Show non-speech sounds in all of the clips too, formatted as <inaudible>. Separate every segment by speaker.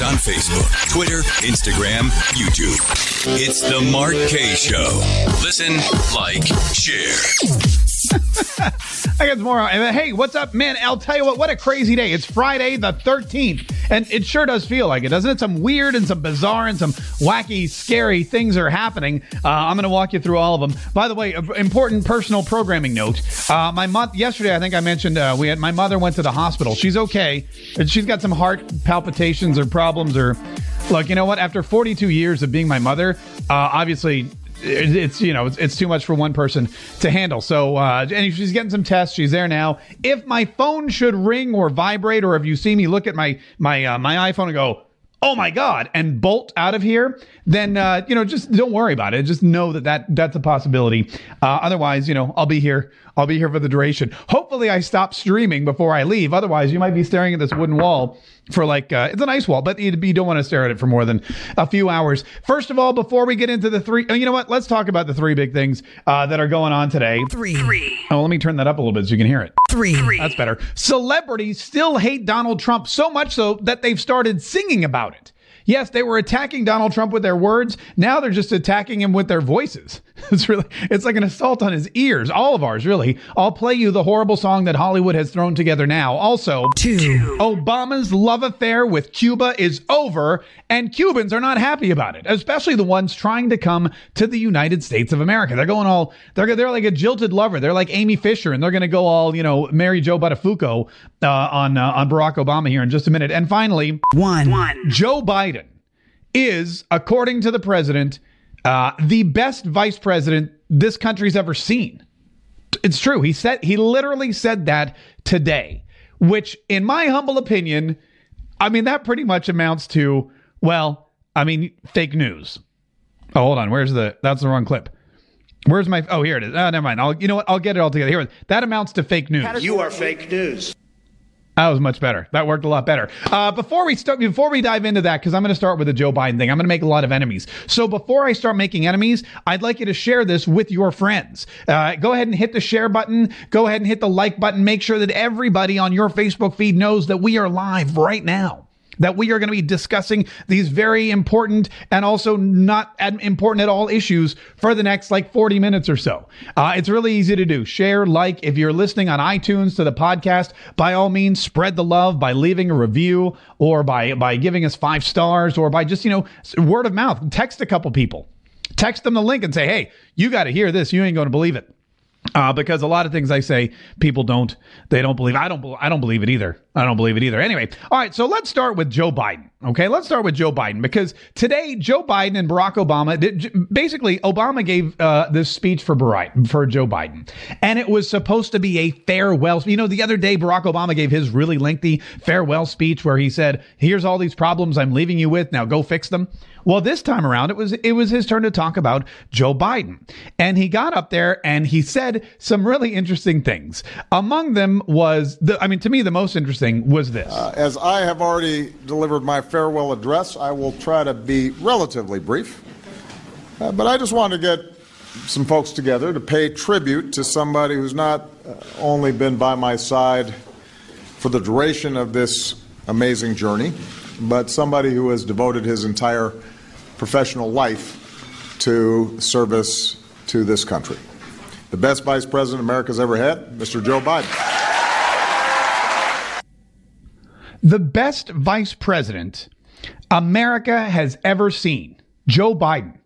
Speaker 1: On Facebook, Twitter, Instagram, YouTube. It's the Mark Kaye Show. Listen, like, share. <laughs>
Speaker 2: I got more. Hey, what's up, man? I'll tell you what, what a crazy day. It's Friday the 13th, and it sure does feel like it, doesn't it? Some weird and some bizarre and some wacky, scary things are happening. Uh, I'm going to walk you through all of them. By the way, important personal programming note. Uh, my month yesterday, I think I mentioned uh, we had my mother went to the hospital. She's okay. She's got some heart palpitations or problems or look. You know what? After 42 years of being my mother, uh, obviously it's you know it's, too much for one person to handle. So uh, and she's getting some tests. She's there now. If my phone should ring or vibrate, or if you see me look at my my uh, my iPhone and go, oh my god, and bolt out of here, then uh, you know just don't worry about it. Just know that that that's a possibility. Uh, otherwise, you know I'll be here. I'll be here for the duration. Hopefully, I stop streaming before I leave. Otherwise, you might be staring at this wooden wall for like uh, it's a nice wall, but you, you, don't want to stare at it for more than a few hours. First of all, before we get into the three, uh, you know what? Let's talk about the three big things uh, that are going on today.
Speaker 3: Three. three.
Speaker 2: Oh, let me turn that up a little bit so you can hear it.
Speaker 3: Three. three.
Speaker 2: That's better. Celebrities still hate Donald Trump so much so that they've started singing about it. Yes, they were attacking Donald Trump with their words. Now they're just attacking him with their voices. <laughs> It's really, it's like an assault on his ears. All of ours, really. I'll play you the horrible song that Hollywood has thrown together now. Also,
Speaker 3: two.
Speaker 2: Obama's love affair with Cuba is over, and Cubans are not happy about it, especially the ones trying to come to the United States of America. They're going all, they're, they're like a jilted lover. They're like Amy Fisher, and they're going to go all, you know, marry Joe Buttafuoco uh, on, uh, on Barack Obama here in just a minute. And finally,
Speaker 3: one. One.
Speaker 2: Joe Biden is, according to the president, uh, the best vice president this country's ever seen. It's true. He said he literally said that today, which, in my humble opinion, I mean that pretty much amounts to well, I mean fake news. Oh, hold on. Where's the? That's the wrong clip. Where's my? Oh, here it is. Oh, never mind. I'll. You know what? I'll get it all together. Here. That amounts to fake news.
Speaker 4: You are fake news.
Speaker 2: That was much better. That worked a lot better. Uh, before we start, before we dive into that, because I'm going to start with the Joe Biden thing, I'm going to make a lot of enemies. So before I start making enemies, I'd like you to share this with your friends. Uh, go ahead and hit the share button. Go ahead and hit the like button. Make sure that everybody on your Facebook feed knows that we are live right now that we are going to be discussing these very important and also not important at all issues for the next like 40 minutes or so. Uh, it's really easy to do. Share, like, if you're listening on iTunes to the podcast, by all means, spread the love by leaving a review or by, by giving us five stars or by just, you know, word of mouth. Text a couple people. Text them the link and say, hey, you got to hear this. You ain't going to believe it. Uh, because a lot of things I say, people don't, they don't believe. I don't, I don't believe it either. I don't believe it either. Anyway, all right. So let's start with Joe Biden. Okay, let's start with Joe Biden because today Joe Biden and Barack Obama, basically, Obama gave uh, this speech for Barack, for Joe Biden, and it was supposed to be a farewell. You know, the other day Barack Obama gave his really lengthy farewell speech where he said, "Here's all these problems I'm leaving you with. Now go fix them." Well, this time around, it was it was his turn to talk about Joe Biden, and he got up there and he said some really interesting things. Among them was the, I mean, to me, the most interesting was this.
Speaker 5: Uh, as I have already delivered my farewell address, I will try to be relatively brief, uh, but I just want to get some folks together to pay tribute to somebody who's not uh, only been by my side for the duration of this amazing journey, but somebody who has devoted his entire professional life to service to this country. The best vice president America's ever had, Mr. Joe Biden.
Speaker 2: The best vice president America has ever seen, Joe Biden.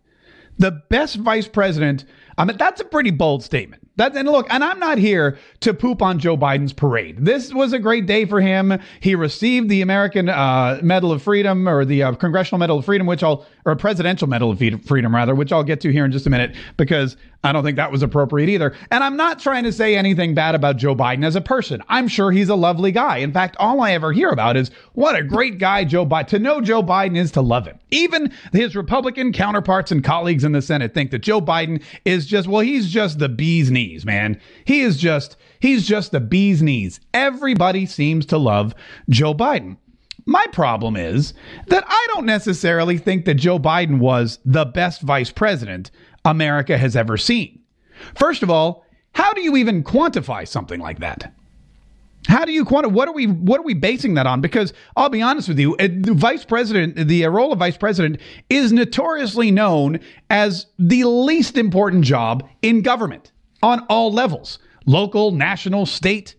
Speaker 2: The best vice president. I mean, that's a pretty bold statement. That and look, and I'm not here to poop on Joe Biden's parade. This was a great day for him. He received the American uh, Medal of Freedom or the uh, Congressional Medal of Freedom, which I'll or a Presidential Medal of Freedom rather, which I'll get to here in just a minute because I don't think that was appropriate either. And I'm not trying to say anything bad about Joe Biden as a person. I'm sure he's a lovely guy. In fact, all I ever hear about is what a great guy Joe Biden. To know Joe Biden is to love him. Even his Republican counterparts and colleagues in the Senate think that Joe Biden is just well, he's just the bee's knees, man. He is just he's just the bee's knees. Everybody seems to love Joe Biden. My problem is that I don't necessarily think that Joe Biden was the best vice president America has ever seen. First of all, how do you even quantify something like that? How do you quantify? What are we? What are we basing that on? Because I'll be honest with you, the vice president, the role of vice president, is notoriously known as the least important job in government on all levels: local, national, state.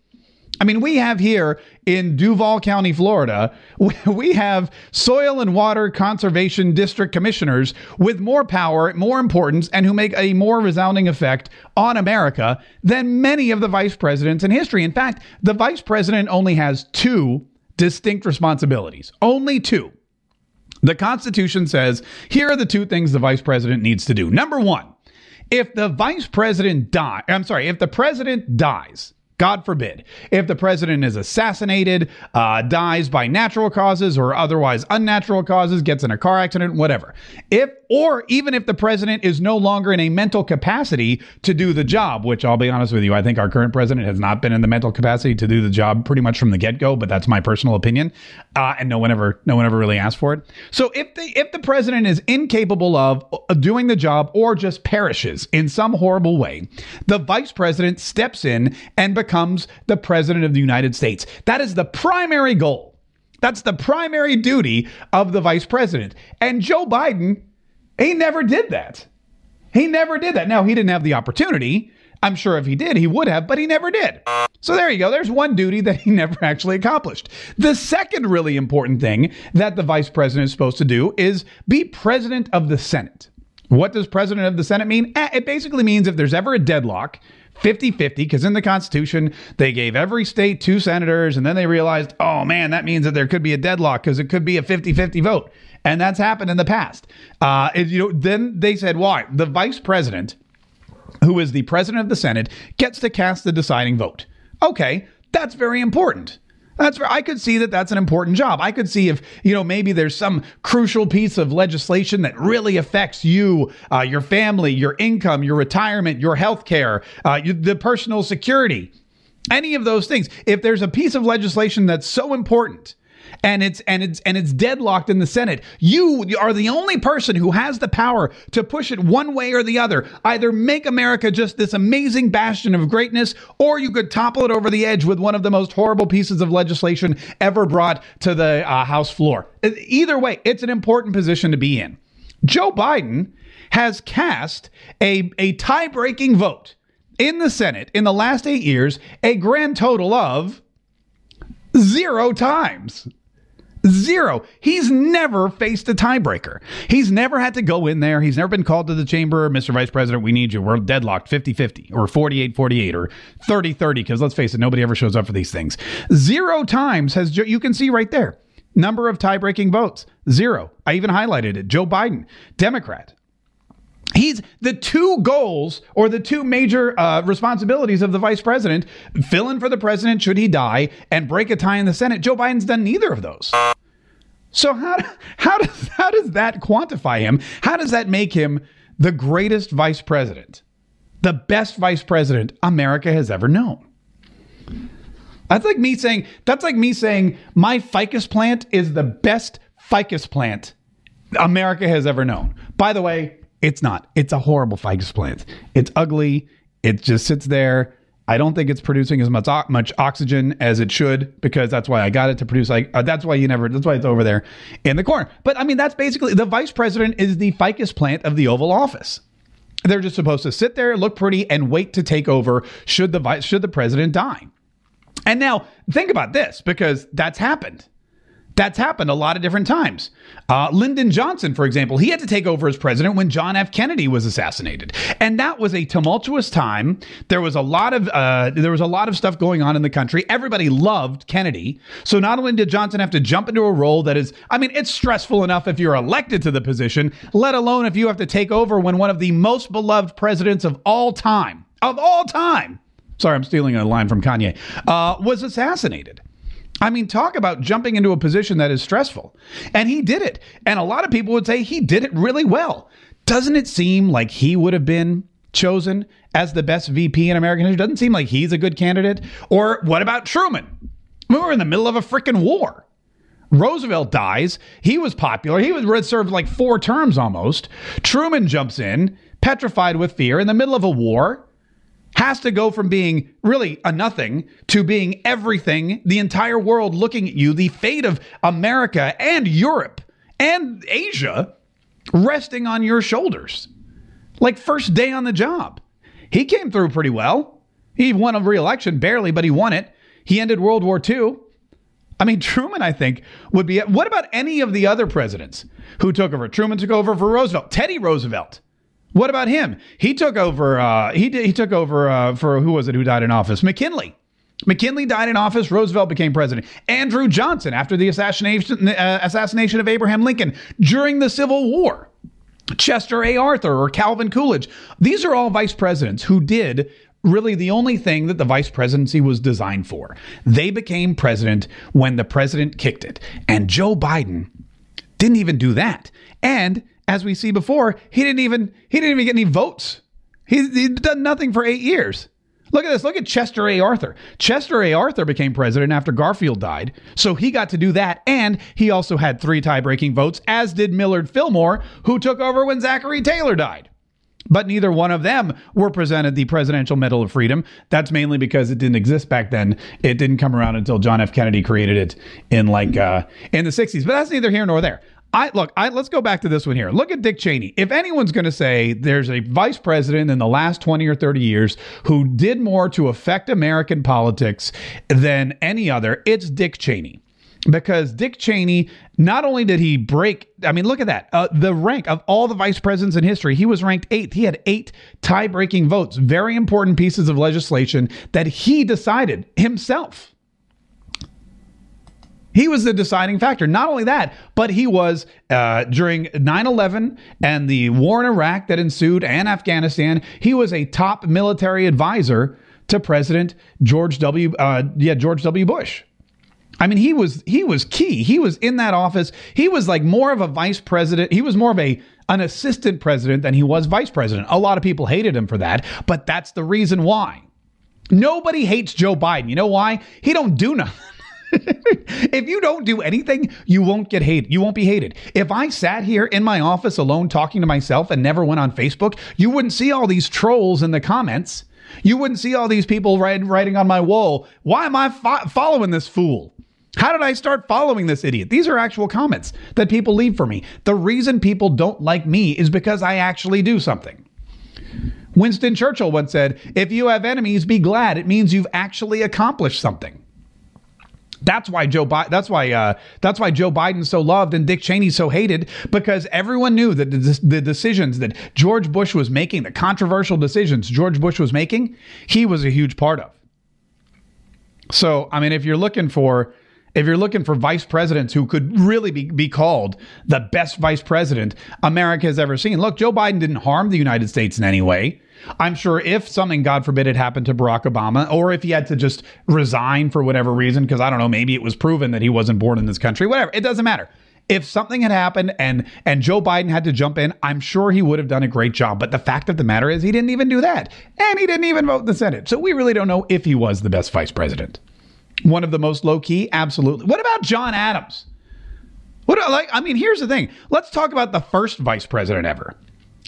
Speaker 2: I mean, we have here in Duval County, Florida, <laughs> we have soil and water conservation district commissioners with more power, more importance, and who make a more resounding effect on America than many of the vice presidents in history. In fact, the vice president only has two distinct responsibilities, only two. The Constitution says here are the two things the vice president needs to do. Number one, if the vice president die, I'm sorry, if the president dies, God forbid, if the president is assassinated, uh, dies by natural causes or otherwise unnatural causes, gets in a car accident, whatever. If or even if the president is no longer in a mental capacity to do the job, which I'll be honest with you, I think our current president has not been in the mental capacity to do the job pretty much from the get go. But that's my personal opinion, uh, and no one ever, no one ever really asked for it. So if the if the president is incapable of doing the job or just perishes in some horrible way, the vice president steps in and becomes becomes the president of the United States. That is the primary goal. That's the primary duty of the vice president. And Joe Biden, he never did that. He never did that. Now, he didn't have the opportunity. I'm sure if he did, he would have, but he never did. So there you go. There's one duty that he <laughs> never actually accomplished. The second really important thing that the vice president is supposed to do is be president of the Senate. What does president of the Senate mean? Eh, it basically means if there's ever a deadlock 50 50, because in the Constitution, they gave every state two senators, and then they realized, oh man, that means that there could be a deadlock because it could be a 50 50 vote. And that's happened in the past. Uh, you know, then they said, why? The vice president, who is the president of the Senate, gets to cast the deciding vote. Okay, that's very important. That's I could see that that's an important job. I could see if you know maybe there's some crucial piece of legislation that really affects you, uh, your family, your income, your retirement, your health care, uh, the personal security, any of those things. If there's a piece of legislation that's so important and it's and it's and it's deadlocked in the Senate. You are the only person who has the power to push it one way or the other. Either make America just this amazing bastion of greatness, or you could topple it over the edge with one of the most horrible pieces of legislation ever brought to the uh, House floor. Either way, it's an important position to be in. Joe Biden has cast a, a tie breaking vote in the Senate in the last eight years, a grand total of zero times. Zero. He's never faced a tiebreaker. He's never had to go in there. He's never been called to the chamber. Mr. Vice President, we need you. We're deadlocked 50 50 or 48 48 or 30 30. Because let's face it, nobody ever shows up for these things. Zero times has, you can see right there, number of tie breaking votes. Zero. I even highlighted it. Joe Biden, Democrat. He's the two goals or the two major uh, responsibilities of the vice president fill in for the president should he die and break a tie in the Senate. Joe Biden's done neither of those. So how how does how does that quantify him? How does that make him the greatest vice president, the best vice president America has ever known? That's like me saying that's like me saying my ficus plant is the best ficus plant America has ever known. By the way, it's not. It's a horrible ficus plant. It's ugly. It just sits there. I don't think it's producing as much much oxygen as it should because that's why I got it to produce like uh, that's why you never that's why it's over there in the corner. But I mean that's basically the vice president is the ficus plant of the Oval Office. They're just supposed to sit there, look pretty, and wait to take over should the vice should the president die. And now think about this because that's happened. That's happened a lot of different times. Uh, Lyndon Johnson, for example, he had to take over as president when John F. Kennedy was assassinated, and that was a tumultuous time. There was a lot of uh, there was a lot of stuff going on in the country. Everybody loved Kennedy, so not only did Johnson have to jump into a role that is, I mean, it's stressful enough if you're elected to the position, let alone if you have to take over when one of the most beloved presidents of all time, of all time, sorry, I'm stealing a line from Kanye, uh, was assassinated. I mean, talk about jumping into a position that is stressful. And he did it. And a lot of people would say he did it really well. Doesn't it seem like he would have been chosen as the best VP in American history? Doesn't seem like he's a good candidate. Or what about Truman? We were in the middle of a freaking war. Roosevelt dies. He was popular. He was served like four terms almost. Truman jumps in, petrified with fear, in the middle of a war has to go from being really a nothing to being everything, the entire world looking at you, the fate of America and Europe and Asia resting on your shoulders. Like first day on the job. He came through pretty well. He won a re-election barely, but he won it. He ended World War II. I mean, <laughs> Truman, I think, would be. What about any of the other presidents who took over? Truman took over for Roosevelt. Teddy Roosevelt. What about him? He took over. Uh, he did, he took over uh, for who was it? Who died in office? McKinley. McKinley died in office. Roosevelt became president. Andrew Johnson after the assassination uh, assassination of Abraham Lincoln during the Civil War. Chester A. Arthur or Calvin Coolidge. These are all vice presidents who did really the only thing that the vice presidency was designed for. They became president when the president kicked it. And Joe Biden didn't even do that. And as we see before, he didn't even he didn't even get any votes. He, he'd done nothing for eight years. Look at this. Look at Chester A. Arthur. Chester A. Arthur became president after Garfield died, so he got to do that, and he also had three tie-breaking votes, as did Millard Fillmore, who took over when Zachary Taylor died but neither one of them were presented the Presidential Medal of Freedom. That's mainly because it didn't exist back then. It didn't come around until John F. Kennedy created it in like uh, in the 60s. But that's neither here nor there. I look, I let's go back to this one here. Look at Dick Cheney. If anyone's going to say there's a vice president in the last 20 or 30 years who did more to affect American politics than any other, it's Dick Cheney because Dick Cheney not only did he break, I mean, look at that, uh, the rank of all the vice presidents in history, he was ranked eighth. He had eight tie breaking votes, very important pieces of legislation that he decided himself. He was the deciding factor. Not only that, but he was uh, during 9 11 and the war in Iraq that ensued and Afghanistan, he was a top military advisor to President George W. Uh, yeah, George W. Bush. I mean, he was he was key. He was in that office. He was like more of a vice president. He was more of a an assistant president than he was vice president. A lot of people hated him for that, but that's the reason why. Nobody hates Joe Biden. You know why? He don't do nothing. If you don't do anything, you won't get hated. You won't be hated. If I sat here in my office alone talking to myself and never went on Facebook, you wouldn't see all these trolls in the comments. You wouldn't see all these people writing, writing on my wall, why am I fo- following this fool? How did I start following this idiot? These are actual comments that people leave for me. The reason people don't like me is because I actually do something. Winston Churchill once said, If you have enemies, be glad. It means you've actually accomplished something. That's why Joe. Bi- that's why. Uh, that's why Joe Biden's so loved and Dick Cheney so hated because everyone knew that the, the decisions that George Bush was making, the controversial decisions George Bush was making, he was a huge part of. So, I mean, if you're looking for if you're looking for vice presidents who could really be, be called the best vice president America has ever seen, look, Joe Biden didn't harm the United States in any way. I'm sure if something, God forbid, had happened to Barack Obama, or if he had to just resign for whatever reason, because I don't know, maybe it was proven that he wasn't born in this country, whatever, it doesn't matter. If something had happened and and Joe Biden had to jump in, I'm sure he would have done a great job. But the fact of the matter is, he didn't even do that, and he didn't even vote in the Senate. So we really don't know if he was the best vice president. One of the most low key? Absolutely. What about John Adams? What like I mean, here's the thing. Let's talk about the first vice president ever.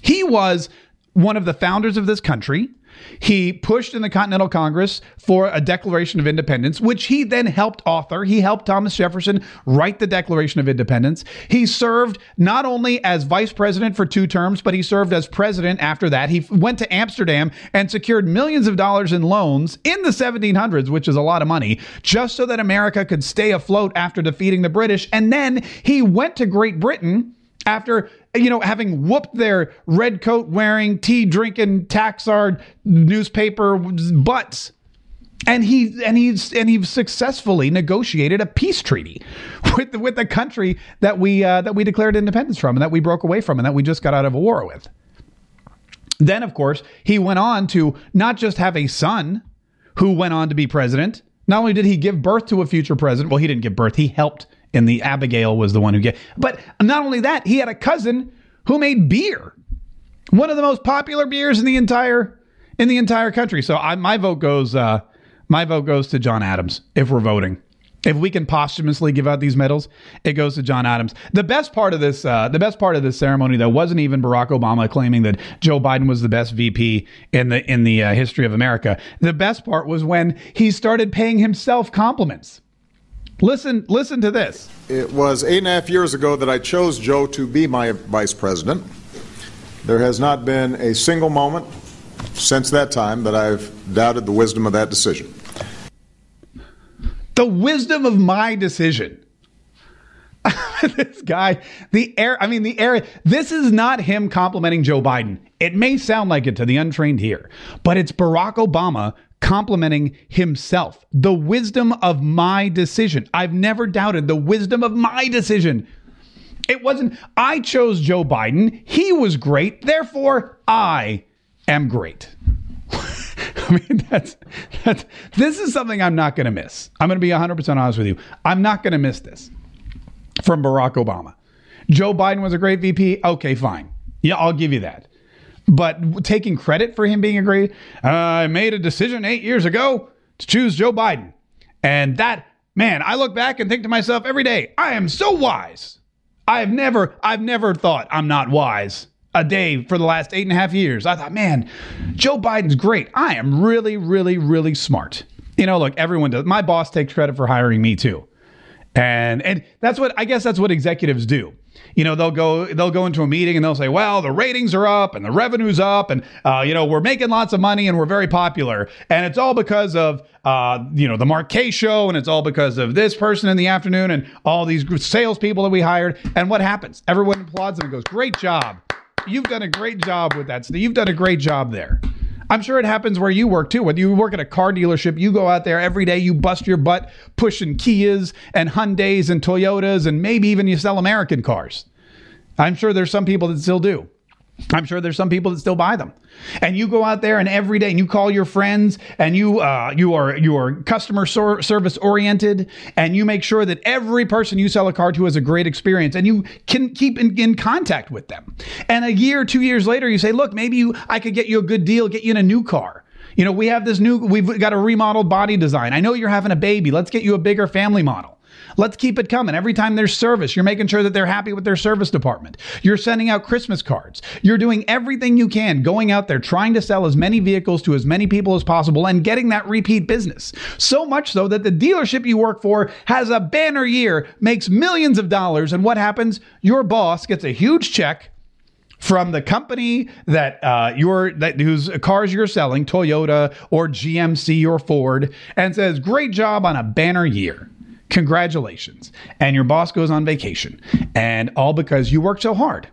Speaker 2: He was one of the founders of this country. He pushed in the Continental Congress for a Declaration of Independence, which he then helped author. He helped Thomas Jefferson write the Declaration of Independence. He served not only as vice president for two terms, but he served as president after that. He went to Amsterdam and secured millions of dollars in loans in the 1700s, which is a lot of money, just so that America could stay afloat after defeating the British. And then he went to Great Britain after you know having whooped their red coat wearing tea drinking taxard newspaper butts and he and he's and he successfully negotiated a peace treaty <laughs> with the, with the country that we uh, that we declared independence from and that we broke away from and that we just got out of a war with. Then, of course, he went on to not just have a son who went on to be president. Not only did he give birth to a future president, well, he didn't give birth; he helped and the Abigail was the one who get. But not only that, he had a cousin who made beer, one of the most popular beers in the entire in the entire country. So I, my vote goes uh, my vote goes to John Adams if we're voting. If we can posthumously give out these medals, it goes to John Adams. The best part of this, uh, the best part of this ceremony, though, wasn't even Barack Obama claiming that Joe Biden was the best VP in the in the uh, history of America. The best part was when he started paying himself compliments. Listen, listen to this.
Speaker 5: It was eight and a half years ago that I chose Joe to be my vice president. There has not been a single moment since that time that I've doubted the wisdom of that decision.
Speaker 2: The wisdom of my decision. <laughs> this guy, the air, I mean, the air, this is not him complimenting Joe Biden. It may sound like it to the untrained here, but it's Barack Obama complimenting himself. The wisdom of my decision. I've never doubted the wisdom of my decision. It wasn't, I chose Joe Biden. He was great. Therefore, I am great. <laughs> I mean, that's, that's, this is something I'm not going to miss. I'm going to be 100% honest with you. I'm not going to miss this from Barack Obama. Joe Biden was a great VP. Okay, fine. Yeah, I'll give you that. But taking credit for him being a great, uh, I made a decision eight years ago to choose Joe Biden. And that, man, I look back and think to myself every day, I am so wise. I've never, I've never thought I'm not wise a day for the last eight and a half years. I thought, man, Joe Biden's great. I am really, really, really smart. You know, look, everyone does. My boss takes credit for hiring me too. And and that's what I guess that's what executives do. You know, they'll go they'll go into a meeting and they'll say, "Well, the ratings are up and the revenue's up, and uh, you know we're making lots of money and we're very popular, and it's all because of uh, you know the Mark Kaye show, and it's all because of this person in the afternoon and all these salespeople that we hired." And what happens? Everyone applauds them and goes, "Great job! You've done a great job with that. You've done a great job there." I'm sure it happens where you work too. When you work at a car dealership, you go out there every day, you bust your butt pushing Kias and Hyundais and Toyotas, and maybe even you sell American cars. I'm sure there's some people that still do. I'm sure there's some people that still buy them. And you go out there and every day and you call your friends and you uh, you are you are customer sor- service oriented and you make sure that every person you sell a car to has a great experience and you can keep in, in contact with them. And a year, two years later, you say, look, maybe you, I could get you a good deal, get you in a new car. You know, we have this new, we've got a remodeled body design. I know you're having a baby. Let's get you a bigger family model. Let's keep it coming. Every time there's service, you're making sure that they're happy with their service department. You're sending out Christmas cards. You're doing everything you can, going out there trying to sell as many vehicles to as many people as possible and getting that repeat business. So much so that the dealership you work for has a banner year, makes millions of dollars, and what happens? Your boss gets a huge check from the company that uh, you're that whose cars you're selling, Toyota or GMC or Ford, and says, "Great job on a banner year." Congratulations. And your boss goes on vacation. And all because you worked so hard.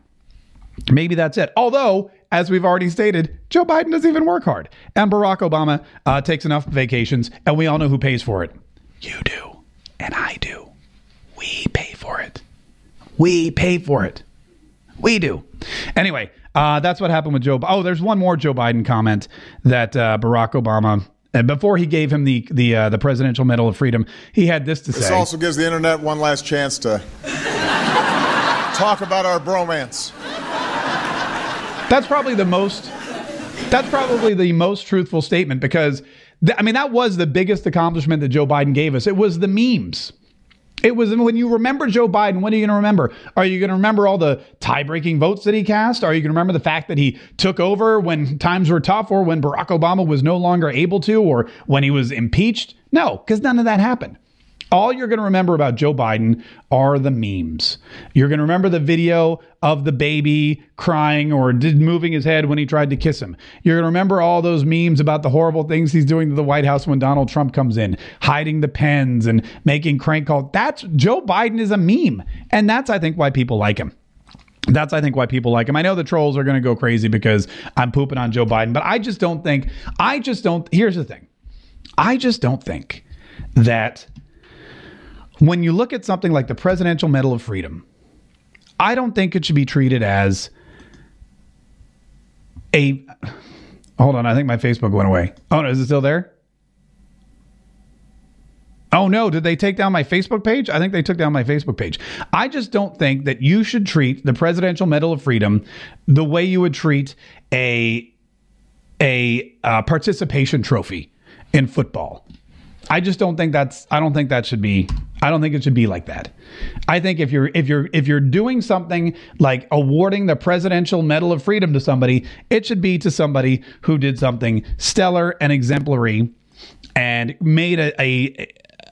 Speaker 2: Maybe that's it. Although, as we've already stated, Joe Biden doesn't even work hard. And Barack Obama uh, takes enough vacations. And we all know who pays for it. You do. And I do. We pay for it. We pay for it. We do. Anyway, uh, that's what happened with Joe. Oh, there's one more Joe Biden comment that uh, Barack Obama and before he gave him the the uh, the Presidential Medal of Freedom, he had this to
Speaker 5: This
Speaker 2: say.
Speaker 5: This also gives the internet one last chance to talk about our bromance.
Speaker 2: That's probably the most. That's probably the most truthful statement because th- I mean that was the biggest accomplishment that Joe Biden gave us. It was the memes. It was when you remember Joe Biden, what are you going to remember? Are you going to remember all the tie breaking votes that he cast? Are you going to remember the fact that he took over when times were tough or when Barack Obama was no longer able to or when he was impeached? No, because none of that happened. All you're going to remember about Joe Biden are the memes. You're going to remember the video of the baby crying or did moving his head when he tried to kiss him. You're going to remember all those memes about the horrible things he's doing to the White House when Donald Trump comes in, hiding the pens and making crank calls. That's Joe Biden is a meme. And that's, I think, why people like him. That's, I think, why people like him. I know the trolls are going to go crazy because I'm pooping on Joe Biden, but I just don't think, I just don't, here's the thing. I just don't think that when you look at something like the Presidential Medal of Freedom, I don't think it should be treated as a. Hold on, I think my Facebook went away. Oh no, is it still there? Oh no, did they take down my Facebook page? I think they took down my Facebook page. I just don't think that you should treat the Presidential Medal of Freedom the way you would treat a a uh, participation trophy in football. I just don't think that's I don't think that should be I don't think it should be like that. I think if you're if you're if you're doing something like awarding the Presidential Medal of Freedom to somebody, it should be to somebody who did something stellar and exemplary and made a, a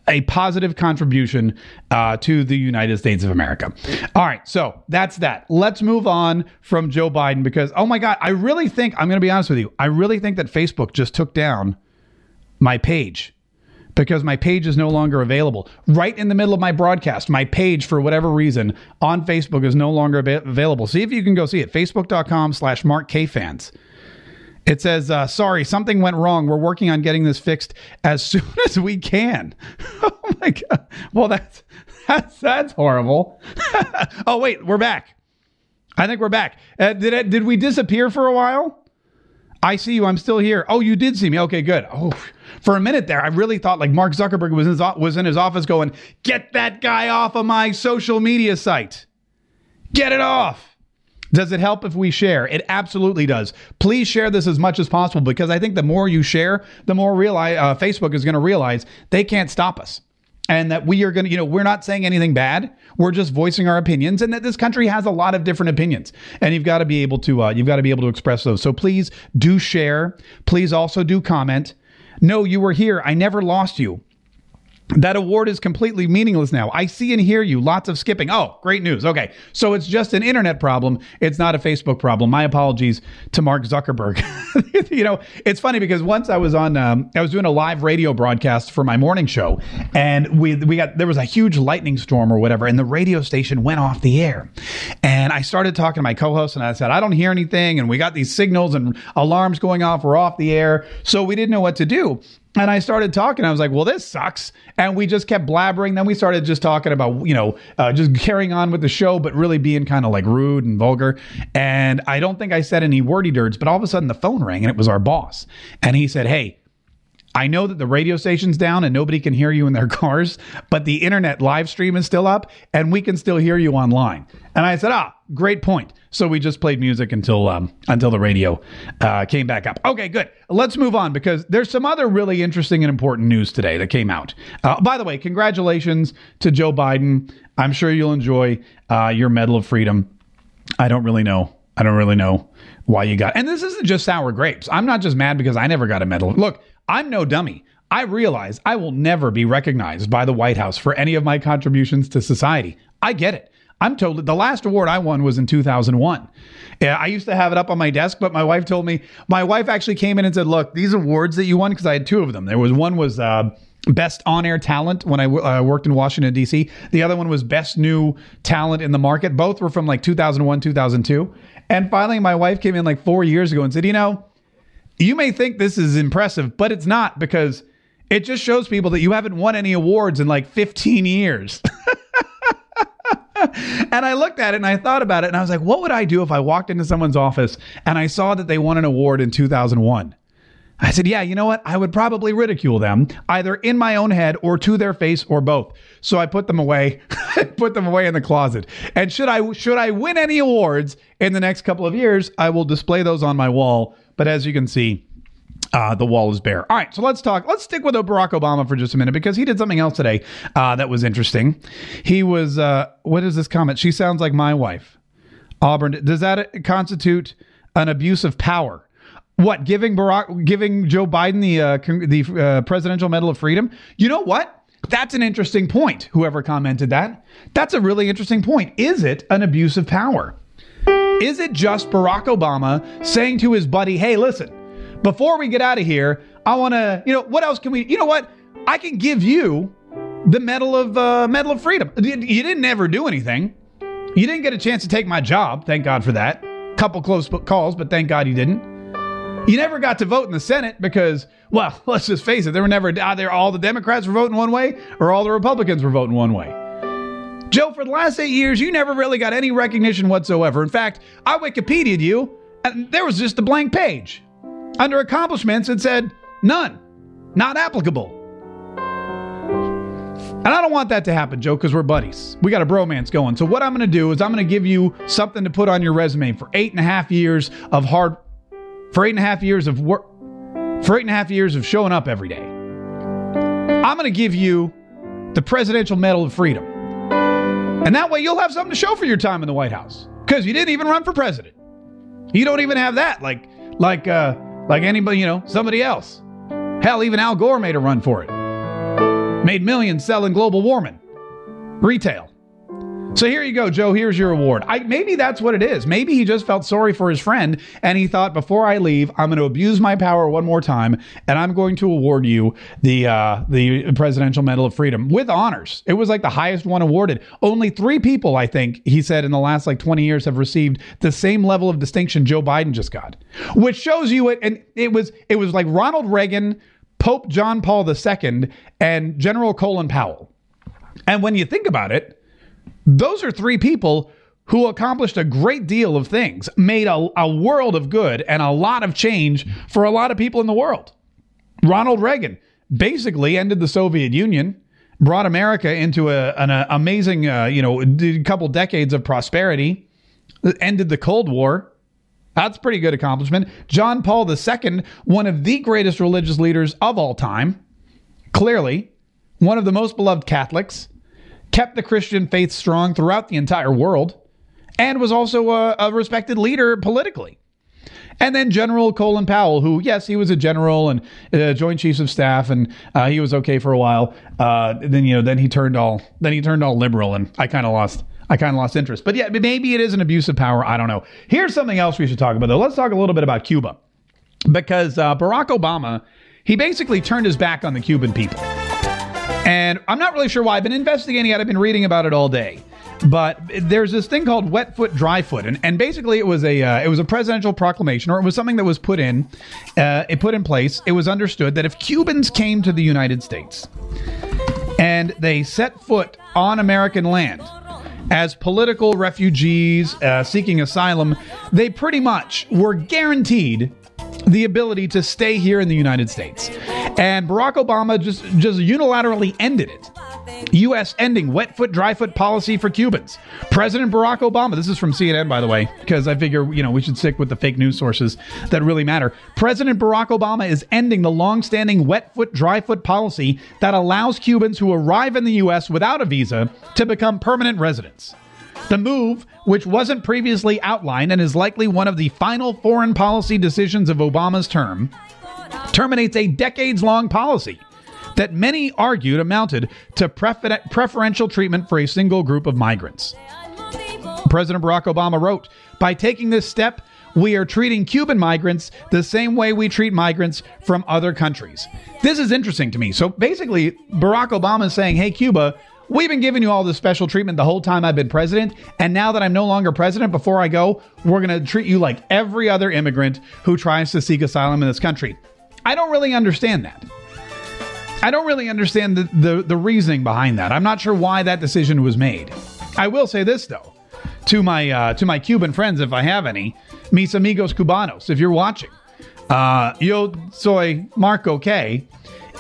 Speaker 2: a positive contribution uh, to the United States of America. All right, so that's that. Let's move on from Joe Biden because, oh my God, I really think, I'm going to be honest with you, I really think that Facebook just took down my page because my page is no longer available. Right in the middle of my broadcast, my page, for whatever reason, on Facebook is no longer available. See if you can go see it. Facebook.com slash Mark Kaye fans. It says, uh, sorry, something went wrong. We're working on getting this fixed as <laughs> soon as we can. <laughs> oh my God. Well, that's, that's, that's horrible. <laughs> oh, wait, we're back. I think we're back. Uh, did did we disappear for a while? I see you. I'm still here. Oh, you did see me. Okay, good. Oh, for a minute there, I really thought like Mark Zuckerberg was in his, was in his office going, "Get that guy off of my social media site. Get it off." Does it help if we share? It absolutely does. Please share this as much as possible because I think the more you share, the more realize uh, Facebook is going to realize they can't stop us. And that we are going to, you know, we're not saying anything bad. We're just voicing our opinions, and that this country has a lot of different opinions, and you've got to be able to, uh, you've got to be able to express those. So please do share. Please also do comment. No, you were here. I never lost you. That award is completely meaningless now. I see and hear you. Lots of skipping. Oh, great news. Okay. So it's just an internet problem. It's not a Facebook problem. My apologies to Mark Zuckerberg. <laughs> you know, it's funny because once I was on, um, I was doing a live radio broadcast for my morning show and we, we got, there was a huge lightning storm or whatever, and the radio station went off the air. And I started talking to my co host and I said, I don't hear anything. And we got these signals and alarms going off. We're off the air. So we didn't know what to do. And I started talking. I was like, well, this sucks. And we just kept blabbering. Then we started just talking about, you know, uh, just carrying on with the show, but really being kind of like rude and vulgar. And I don't think I said any wordy dirts, but all of a sudden the phone rang and it was our boss. And he said, hey, I know that the radio station's down and nobody can hear you in their <laughs> cars, but the internet live stream is still up and we can still hear you online. And I said, ah, great point. So we just played music until um, until the radio uh, came back up. Okay, good. Let's move on because there's some other really interesting and important news today that came out. Uh, by the way, congratulations to Joe Biden. I'm sure you'll enjoy uh, your Medal of Freedom. I don't really know. I don't really know why you got. And this isn't just sour grapes. I'm not just mad because I never got a medal. Look, I'm no dummy. I realize I will never be recognized by the White House for any of my contributions to society. I get it. I'm told the last award I won was in 2001. Yeah, I used to have it up on my desk, but my wife told me my wife actually came in and said, "Look, these awards that you won because I had two of them. There was one was uh, best on-air talent when I w- uh, worked in Washington D.C. The other one was best new talent in the market. Both were from like 2001, 2002. And finally, my wife came in like four years ago and said, "You know." You may think this is impressive, but it's not because it just shows people that you haven't won any awards in like 15 years. <laughs> and I looked at it and I thought about it and I was like, what would I do if I walked into someone's office and I saw that they won an award in 2001? I said, yeah, you know what? I would probably ridicule them either in my own head or to their face or both. So I put them away, <laughs> put them away in the closet. And should I should I win any awards in the next couple of years, I will display those on my wall but as you can see, uh, the wall is bare. All right, so let's talk. Let's stick with Barack Obama for just a minute because he did something else today uh, that was interesting. He was, uh, what is this comment? She sounds like my wife. Auburn, does that constitute an abuse of power? What giving Barack, giving Joe Biden the uh, the uh, Presidential Medal of Freedom? You know what? That's an interesting point. Whoever commented that, that's a really interesting point. Is it an abuse of power? Is it just Barack Obama saying to his buddy, hey, listen, before we get out of here, I want to, you know, what else can we, you know what? I can give you the Medal of uh, Medal of Freedom. You didn't ever do anything. You didn't get a chance to take my job. Thank God for that. Couple close calls, but thank God you didn't. You never got to vote in the Senate because, well, <laughs> let's just face it, there were never either all the Democrats were voting one way or all the Republicans were voting one way. Joe, for the last eight years, you never really got any recognition whatsoever. In fact, I Wikipedia'd you, and there was just a blank page. Under accomplishments, it said none, not applicable. And I don't want that to happen, Joe, because we're buddies. We got a bromance going. So, what I'm going to do is I'm going to give you something to put on your resume for eight and a half years of hard, for eight and a half years of work, for eight and a half years of showing up every day. I'm going to give you the Presidential Medal of Freedom. And that way you'll have something to show for your time in the White House because you didn't even run for president. You don't even have that like like uh like anybody, you know, somebody else. Hell, even Al Gore made a run for it. Made millions selling global warming. Retail. So here you go, Joe. Here's your award. I, maybe that's what it is. Maybe he just felt sorry for his friend and he thought, before I leave, I'm going to abuse my power one more time and I'm going to award you the uh, the Presidential Medal of Freedom with honors. It was like the highest one awarded. Only three people, I think, he said, in the last like 20 years have received the same level of distinction Joe Biden just got, which shows you it. And it was it was like Ronald Reagan, Pope John Paul II, and General Colin Powell. And when you think about it those are three people who accomplished a great deal of things, made a, a, world of good and a lot of change for a lot of people in the world. Ronald Reagan basically ended the Soviet Union, brought America into a, an a, amazing, uh, you know, couple decades of prosperity, ended the Cold War. That's pretty good accomplishment. John Paul II, one of the greatest religious leaders of all time, clearly one of the most beloved Catholics kept the Christian faith strong throughout the entire world, and was also a, a respected leader politically. And then General Colin Powell, who, yes, he was a general and uh, Joint Chiefs of Staff, and uh, he was okay for a while. Uh, then you know, then he turned all, then he turned all liberal, and I kind of lost, I kind of lost interest. But yeah, maybe it is an abuse of power. I don't know. Here's something else we should talk about, though. Let's talk a little bit about Cuba, because uh, Barack Obama, he basically turned his back on the Cuban people. And I'm not really sure why. I've been investigating it. I've been reading about it all day. But there's this thing called wet foot, dry foot, and, and basically it was a uh, it was a presidential proclamation, or it was something that was put in, uh, it put in place. It was understood that if Cubans came to the United States and they set foot on American land as political refugees uh, seeking asylum, they pretty much were guaranteed the ability to stay here in the United States. And Barack Obama just, just unilaterally ended it. U.S. ending wet foot, dry foot policy for Cubans. President Barack Obama, this is from CNN, by the way, because I figure, you know, we should stick with the fake news sources that really matter. President Barack Obama is ending the long-standing wet foot, dry foot policy that allows Cubans who arrive in the U.S. without a visa to become permanent residents. The move, which wasn't previously outlined and is likely one of the final foreign policy decisions of Obama's term, terminates a decades long policy that many argued amounted to prefer- preferential treatment for a single group of migrants. President Barack Obama wrote By taking this step, we are treating Cuban migrants the same way we treat migrants from other countries. This is interesting to me. So basically, Barack Obama is saying, Hey, Cuba, We've been giving you all this special treatment the whole time I've been president, and now that I'm no longer president, before I go, we're going to treat you like every other immigrant who tries to seek asylum in this country. I don't really understand that. I don't really understand the, the, the reasoning behind that. I'm not sure why that decision was made. I will say this though, to my uh, to my Cuban friends, if I have any, mis amigos cubanos, if you're watching, uh, yo soy Marco K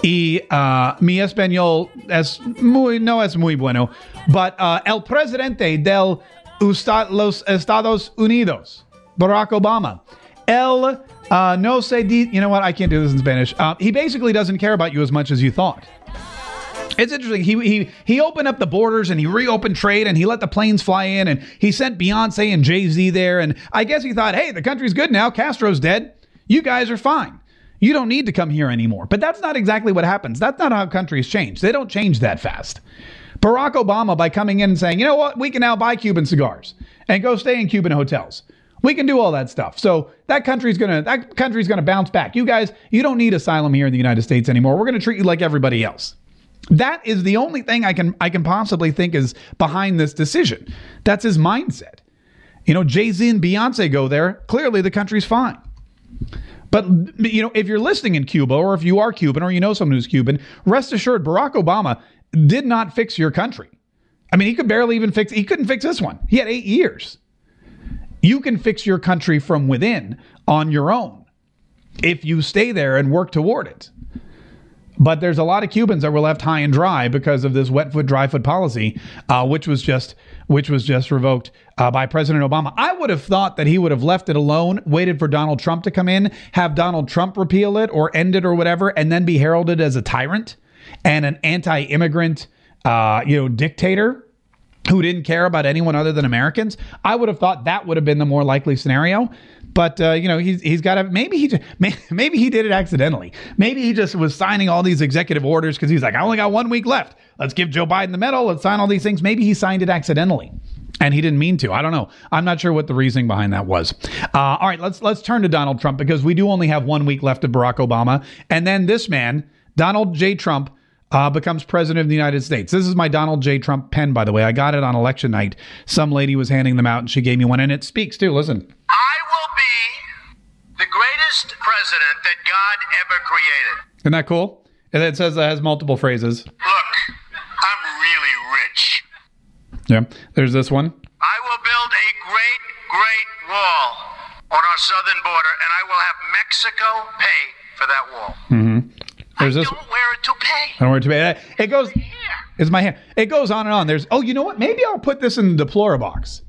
Speaker 2: y uh, mi español es muy, no es muy bueno, but uh, el presidente del los Estados Unidos, Barack Obama, el uh, no sé, di- you know what, I can't do this in Spanish. Uh, he basically doesn't care about you as much as you thought. It's interesting. He, he he opened up the borders and he reopened trade and he let the planes fly in and he sent Beyonce and Jay Z there. And I guess he thought, hey, the country's good now. Castro's dead. You guys are fine. You don't need to come here anymore. But that's not exactly what happens. That's not how countries change. They don't change that fast. Barack Obama, by coming in and saying, you know what, we can now buy Cuban cigars and go stay in Cuban hotels. We can do all that stuff. So that country's gonna that country's gonna bounce back. You guys, you don't need asylum here in the United States anymore. We're gonna treat you like everybody else. That is the only thing I can I can possibly think is behind this decision. That's his mindset. You know, Jay Z and Beyonce go there. Clearly, the country's fine. But you know, if you're listening in Cuba, or if you are Cuban, or you know someone who's Cuban, rest assured, Barack Obama did not fix your country. I mean, he could barely even fix. He couldn't fix this one. He had eight years. You can fix your country from within on your own if you stay there and work toward it. But there's a lot of Cubans that were left high and dry because of this wet foot, dry foot policy, uh, which was just which was just revoked uh, by President Obama. I would have thought that he would have left it alone, waited for Donald Trump to come in, have Donald Trump repeal it or end it or whatever, and then be heralded as a tyrant. and an anti-immigrant, uh, you know, dictator who didn't care about anyone other than Americans, I would have thought that would have been the more likely scenario. But uh, you know, he's he's got to maybe he <laughs> maybe he did it accidentally. Maybe he just was signing all these executive orders because he's like, I only got one week left. Let's give Joe Biden the medal. Let's sign all these things. Maybe he signed it accidentally and he didn't mean to. I don't know. I'm not sure what the reasoning behind that was. Uh, all right, let's let's turn to Donald Trump because we do only have one week left of Barack Obama, and then this man, Donald J. Trump. Uh, becomes president of the United States. This is my Donald J. Trump pen, by the way. I got it on election night. Some lady was handing them out, and she gave me one, and it speaks too. Listen.
Speaker 3: I will be the greatest president that God ever created.
Speaker 2: Isn't that cool? And it says it has multiple phrases.
Speaker 3: Look, I'm really rich.
Speaker 2: Yeah. There's this one.
Speaker 3: I will build a great, great wall on our southern border, and I will have Mexico pay for that wall.
Speaker 2: Mm-hmm. There's
Speaker 3: I
Speaker 2: this.
Speaker 3: don't wear it to pay.
Speaker 2: I don't want it to be. It goes. It's my hand. It goes on and on. There's. Oh, you know what? Maybe I'll put this in the Deplora box.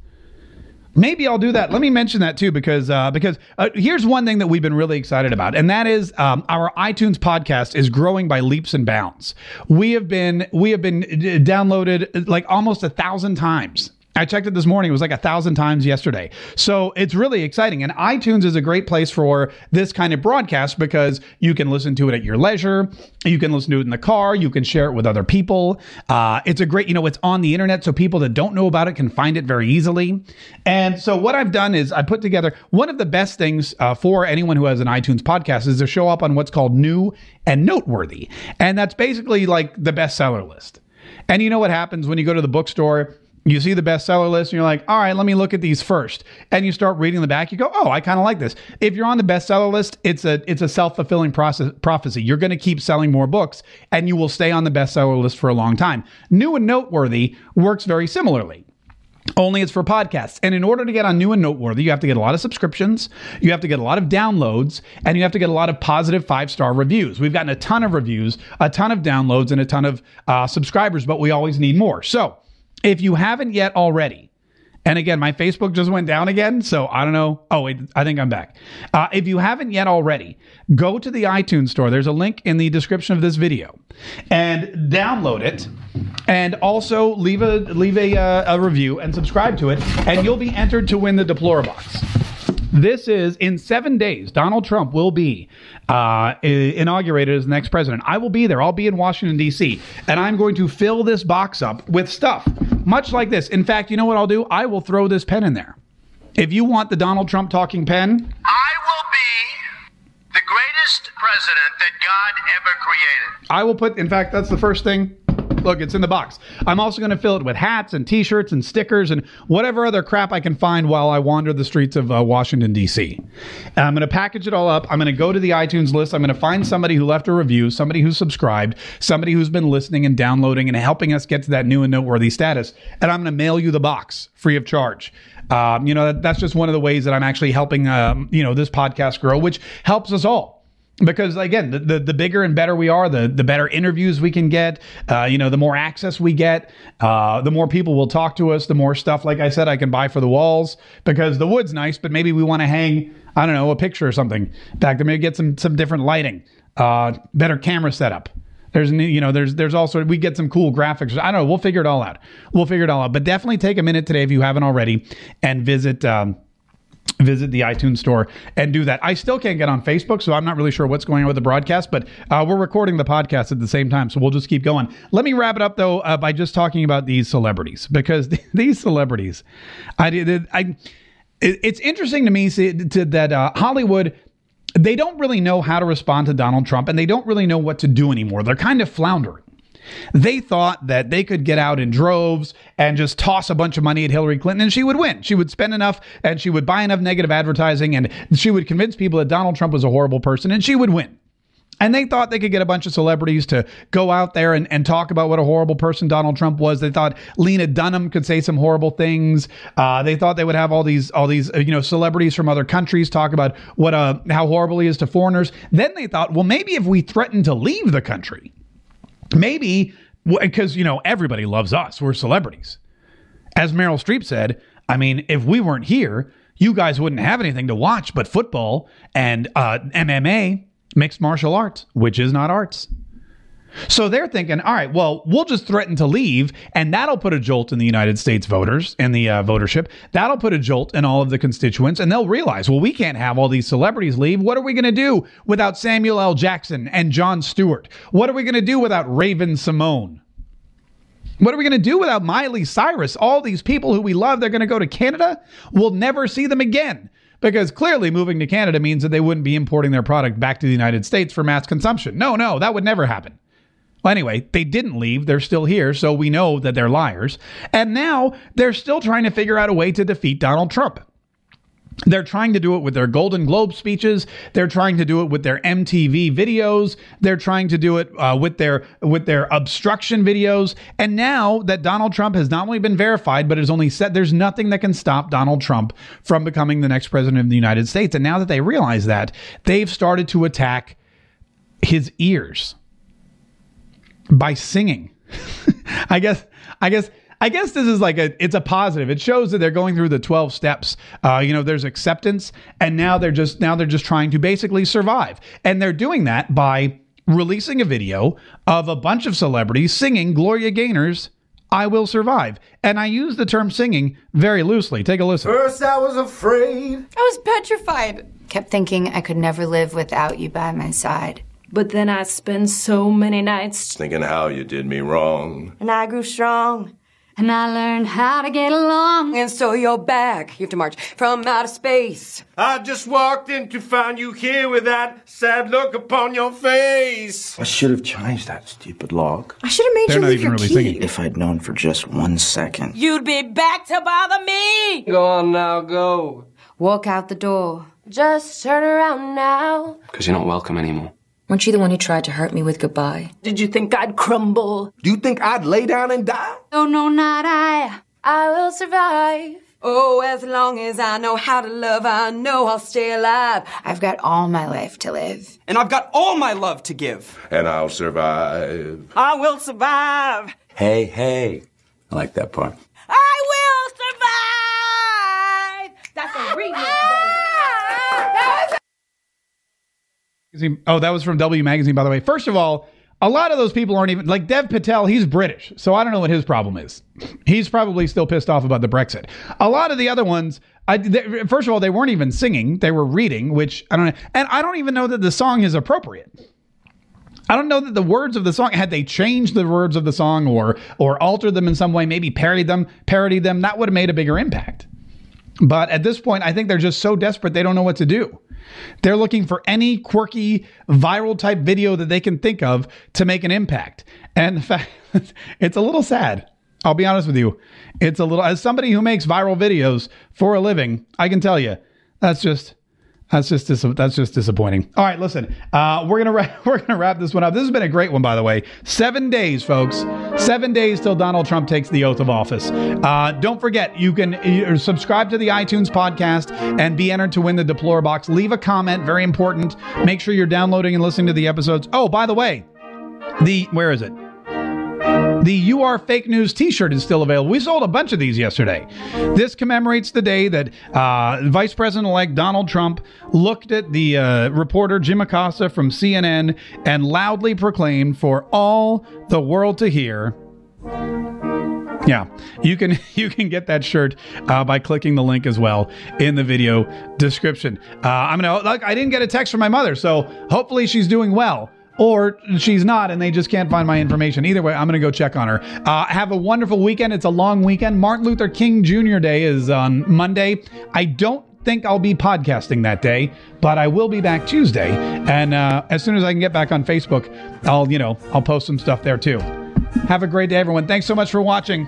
Speaker 2: Maybe I'll do that. Let me mention that too, because uh, because uh, here's one thing that we've been really excited about, and that is um, our iTunes podcast is growing by leaps and bounds. We have been we have been downloaded like almost a thousand times. I checked it this morning. It was like a thousand times yesterday. So it's really exciting. And iTunes is a great place for this kind of broadcast because you can listen to it at your leisure. You can listen to it in the car. You can share it with other people. Uh, it's a great, you know, it's on the internet. So people that don't know about it can find it very easily. And so what I've done is I put together one of the best things uh, for anyone who has an iTunes podcast is to show up on what's called new and noteworthy. And that's basically like the bestseller list. And you know what happens when you go to the bookstore? You see the bestseller list and you're like, all right, let me look at these first. And you start reading the back, you go, oh, I kind of like this. If you're on the bestseller list, it's a it's a self-fulfilling process, prophecy. You're going to keep selling more books and you will stay on the bestseller list for a long time. New and noteworthy works very similarly. Only it's for podcasts. And in order to get on new and noteworthy, you have to get a lot of subscriptions, you have to get a lot of downloads, and you have to get a lot of positive five star reviews. We've gotten a ton of reviews, a ton of downloads, and a ton of uh, subscribers, but we always need more. So if you haven't yet already, and again, my Facebook just went down again, so I don't know. Oh, wait, I think I'm back. Uh, if you haven't yet already, go to the iTunes store. There's a link in the description of this video, and download it, and also leave a leave a, uh, a review and subscribe to it, and you'll be entered to win the Deplora box. This is in seven days. Donald Trump will be uh, inaugurated as the next president. I will be there. I'll be in Washington, D.C., and I'm going to fill this box up with stuff, much like this. In fact, you know what I'll do? I will throw this pen in there. If you want the Donald Trump talking pen,
Speaker 3: I will be the greatest president that God ever created.
Speaker 2: I will put, in fact, that's the first thing. Look, it's in the box. I'm also going to fill it with hats and t shirts and stickers and whatever other crap I can find while I wander the streets of uh, Washington, D.C. And I'm going to package it all up. I'm going to go to the iTunes list. I'm going to find somebody who left a review, somebody who's subscribed, somebody who's been listening and downloading and helping us get to that new and noteworthy status. And I'm going to mail you the box free of charge. Um, you know, that, that's just one of the ways that I'm actually helping, um, you know, this podcast grow, which helps us all because again the, the, the bigger and better we are the the better interviews we can get uh, you know the more access we get uh, the more people will talk to us the more stuff like i said i can buy for the walls. Because the wood's nice but maybe we want to hang i don't know a picture or something back there. Maybe get some some different lighting uh, better camera setup. There's you know there's there's also we get some cool graphics. I don't know we'll figure it all out. We'll figure it all out. But definitely take a minute today if you haven't already and visit um, visit the iTunes store and do that. I still can't get on Facebook, so I'm not really sure what's going on with the broadcast, but uh, we're recording the podcast at the same time, so we'll just keep going. Let me wrap it up though uh, by just talking about these celebrities because <laughs> these celebrities, I did, I. It's interesting to me see, to, that uh, Hollywood they don't really know how to respond to Donald Trump and they don't really know what to do anymore. They're kind of floundering. They thought that they could get out in droves and just toss a bunch of money at Hillary Clinton and she would win. She would spend enough and she would buy enough negative advertising and she would convince people that Donald Trump was a horrible person and she would win. And they thought they could get a bunch of celebrities to go out there and, and talk about what a horrible person Donald Trump was. They thought Lena Dunham could say some horrible things. Uh, they thought they would have all these all these uh, you know celebrities from other countries talk about what uh, how horrible he is to foreigners. Then they thought, well, maybe if we threaten to leave the country, maybe because you know everybody loves us. We're celebrities. As meryl streep said i mean if we weren't here you guys wouldn't have anything to watch but football and uh, mma mixed martial arts which is not arts So they're thinking, all right, well, we'll just threaten to leave, and that'll put a jolt in the United States voters and the uh, votership. That'll put a jolt in all of the constituents, and they'll realize, well, we can't have all these celebrities leave. What are we going to do without Samuel L. Jackson and Jon Stewart? What are we going to do without Raven-Symoné? What are we going to do without Miley Cyrus? All these people who we love, they're going to go to Canada. We'll never see them again because clearly moving to Canada means that they wouldn't be importing their product back to the United States for mass consumption. No, no, that would never happen. Well, anyway, they didn't leave. They're still here, so we know that they're liars. And now they're still trying to figure out a way to defeat Donald Trump. They're trying to do it with their Golden Globe speeches. They're trying to do it with their MTV videos. They're trying to do it uh, with their with their obstruction videos. And now that Donald Trump has not only been verified, but has only said there's nothing that can stop Donald Trump from becoming the next president of the United States. And now that they realize that, they've started to attack his ears by singing. <laughs> I guess. I guess I guess this is like a it's a positive. It shows that they're going through the 12 steps. Uh, you know, there's acceptance and now they're just now they're just trying to basically survive. And they're doing that by releasing a video of a bunch of celebrities singing Gloria Gaynor's I Will Survive. And I use the term singing very loosely. Take a listen.
Speaker 4: First I was afraid.
Speaker 6: I was petrified.
Speaker 7: Kept thinking I could never live without you by my side.
Speaker 6: But then I spent so many nights
Speaker 4: Thinking how you did me wrong.
Speaker 6: and I grew strong.
Speaker 7: And I learned how to get along.
Speaker 6: And so you're back. You have to march from outer space.
Speaker 4: I just walked in to find you here with that sad look upon your face.
Speaker 8: I should have changed that stupid log.
Speaker 6: I should have made
Speaker 2: They're
Speaker 6: you
Speaker 2: not
Speaker 6: leave
Speaker 2: even
Speaker 6: your
Speaker 2: really
Speaker 6: key.
Speaker 2: singing.
Speaker 8: If I'd known for just one second.
Speaker 6: You'd be back to bother me.
Speaker 9: Go on now, go.
Speaker 7: Walk out the door.
Speaker 6: Just turn around now.
Speaker 9: Because you're not welcome anymore.
Speaker 7: Weren't you the one who tried to hurt me with goodbye?
Speaker 6: Did you think I'd crumble?
Speaker 4: Do you think I'd lay down and die?
Speaker 7: Oh, no, not I.
Speaker 6: I will survive. Oh, as long as I know how to love, I know I'll stay alive.
Speaker 7: I've got all my life to live.
Speaker 9: And I've got all my love to give.
Speaker 4: And I'll survive.
Speaker 6: I will survive.
Speaker 8: Hey, hey. I like that part.
Speaker 6: I will survive. That's a remix.
Speaker 2: Magazine- Oh, that was from W Magazine, by the way. First of all, a lot of those people aren't even like Dev Patel. He's British, so I don't know what his problem is. He's probably still pissed off about the Brexit. A lot of the other ones, I, they, first of all, they weren't even singing; they were reading, which I don't know. And I don't even know that the song is appropriate. I don't know that the words of the song had they changed the words of the song or or altered them in some way, maybe parodied them, parodied them, that would have made a bigger impact. But at this point, I think they're just so desperate they don't know what to do. They're looking for any quirky viral type video that they can think of to make an impact. And the fact <laughs> it's a little sad. I'll be honest with you. It's a little as somebody who makes viral videos for a living, I can tell you that's just that's just dis- that's just disappointing. All right, listen, uh, we're gonna ra- <laughs> we're gonna wrap this one up. This has been a great one, by the way. Seven days, folks. Seven days till Donald Trump takes the oath of office. Uh, don't forget, you can uh, subscribe to the iTunes podcast and be entered to win the Deplore box. Leave a comment, very important. Make sure you're downloading and listening to the episodes. Oh, by the way, the where is it? The You Are Fake News t shirt is still available. We sold a bunch of these yesterday. This commemorates the day that uh, Vice President elect Donald Trump looked at the uh, reporter Jim Acosta from CNN and loudly proclaimed for all the world to hear. Yeah, you can <laughs> you can get that shirt uh, by clicking the link as well in the video description. Uh, I'm gonna. I didn't get a text from my mother, so hopefully she's doing well or she's not and they just can't find my information. Either way, I'm going to go check on her. Uh, have a wonderful weekend. It's a long weekend. Martin Luther King Jr. Day is on Monday. I don't think I'll be podcasting that day, but I will be back Tuesday. And uh, as soon as I can get back on Facebook, I'll, you know, I'll post some stuff there too. Have a great day, everyone. Thanks so much for watching.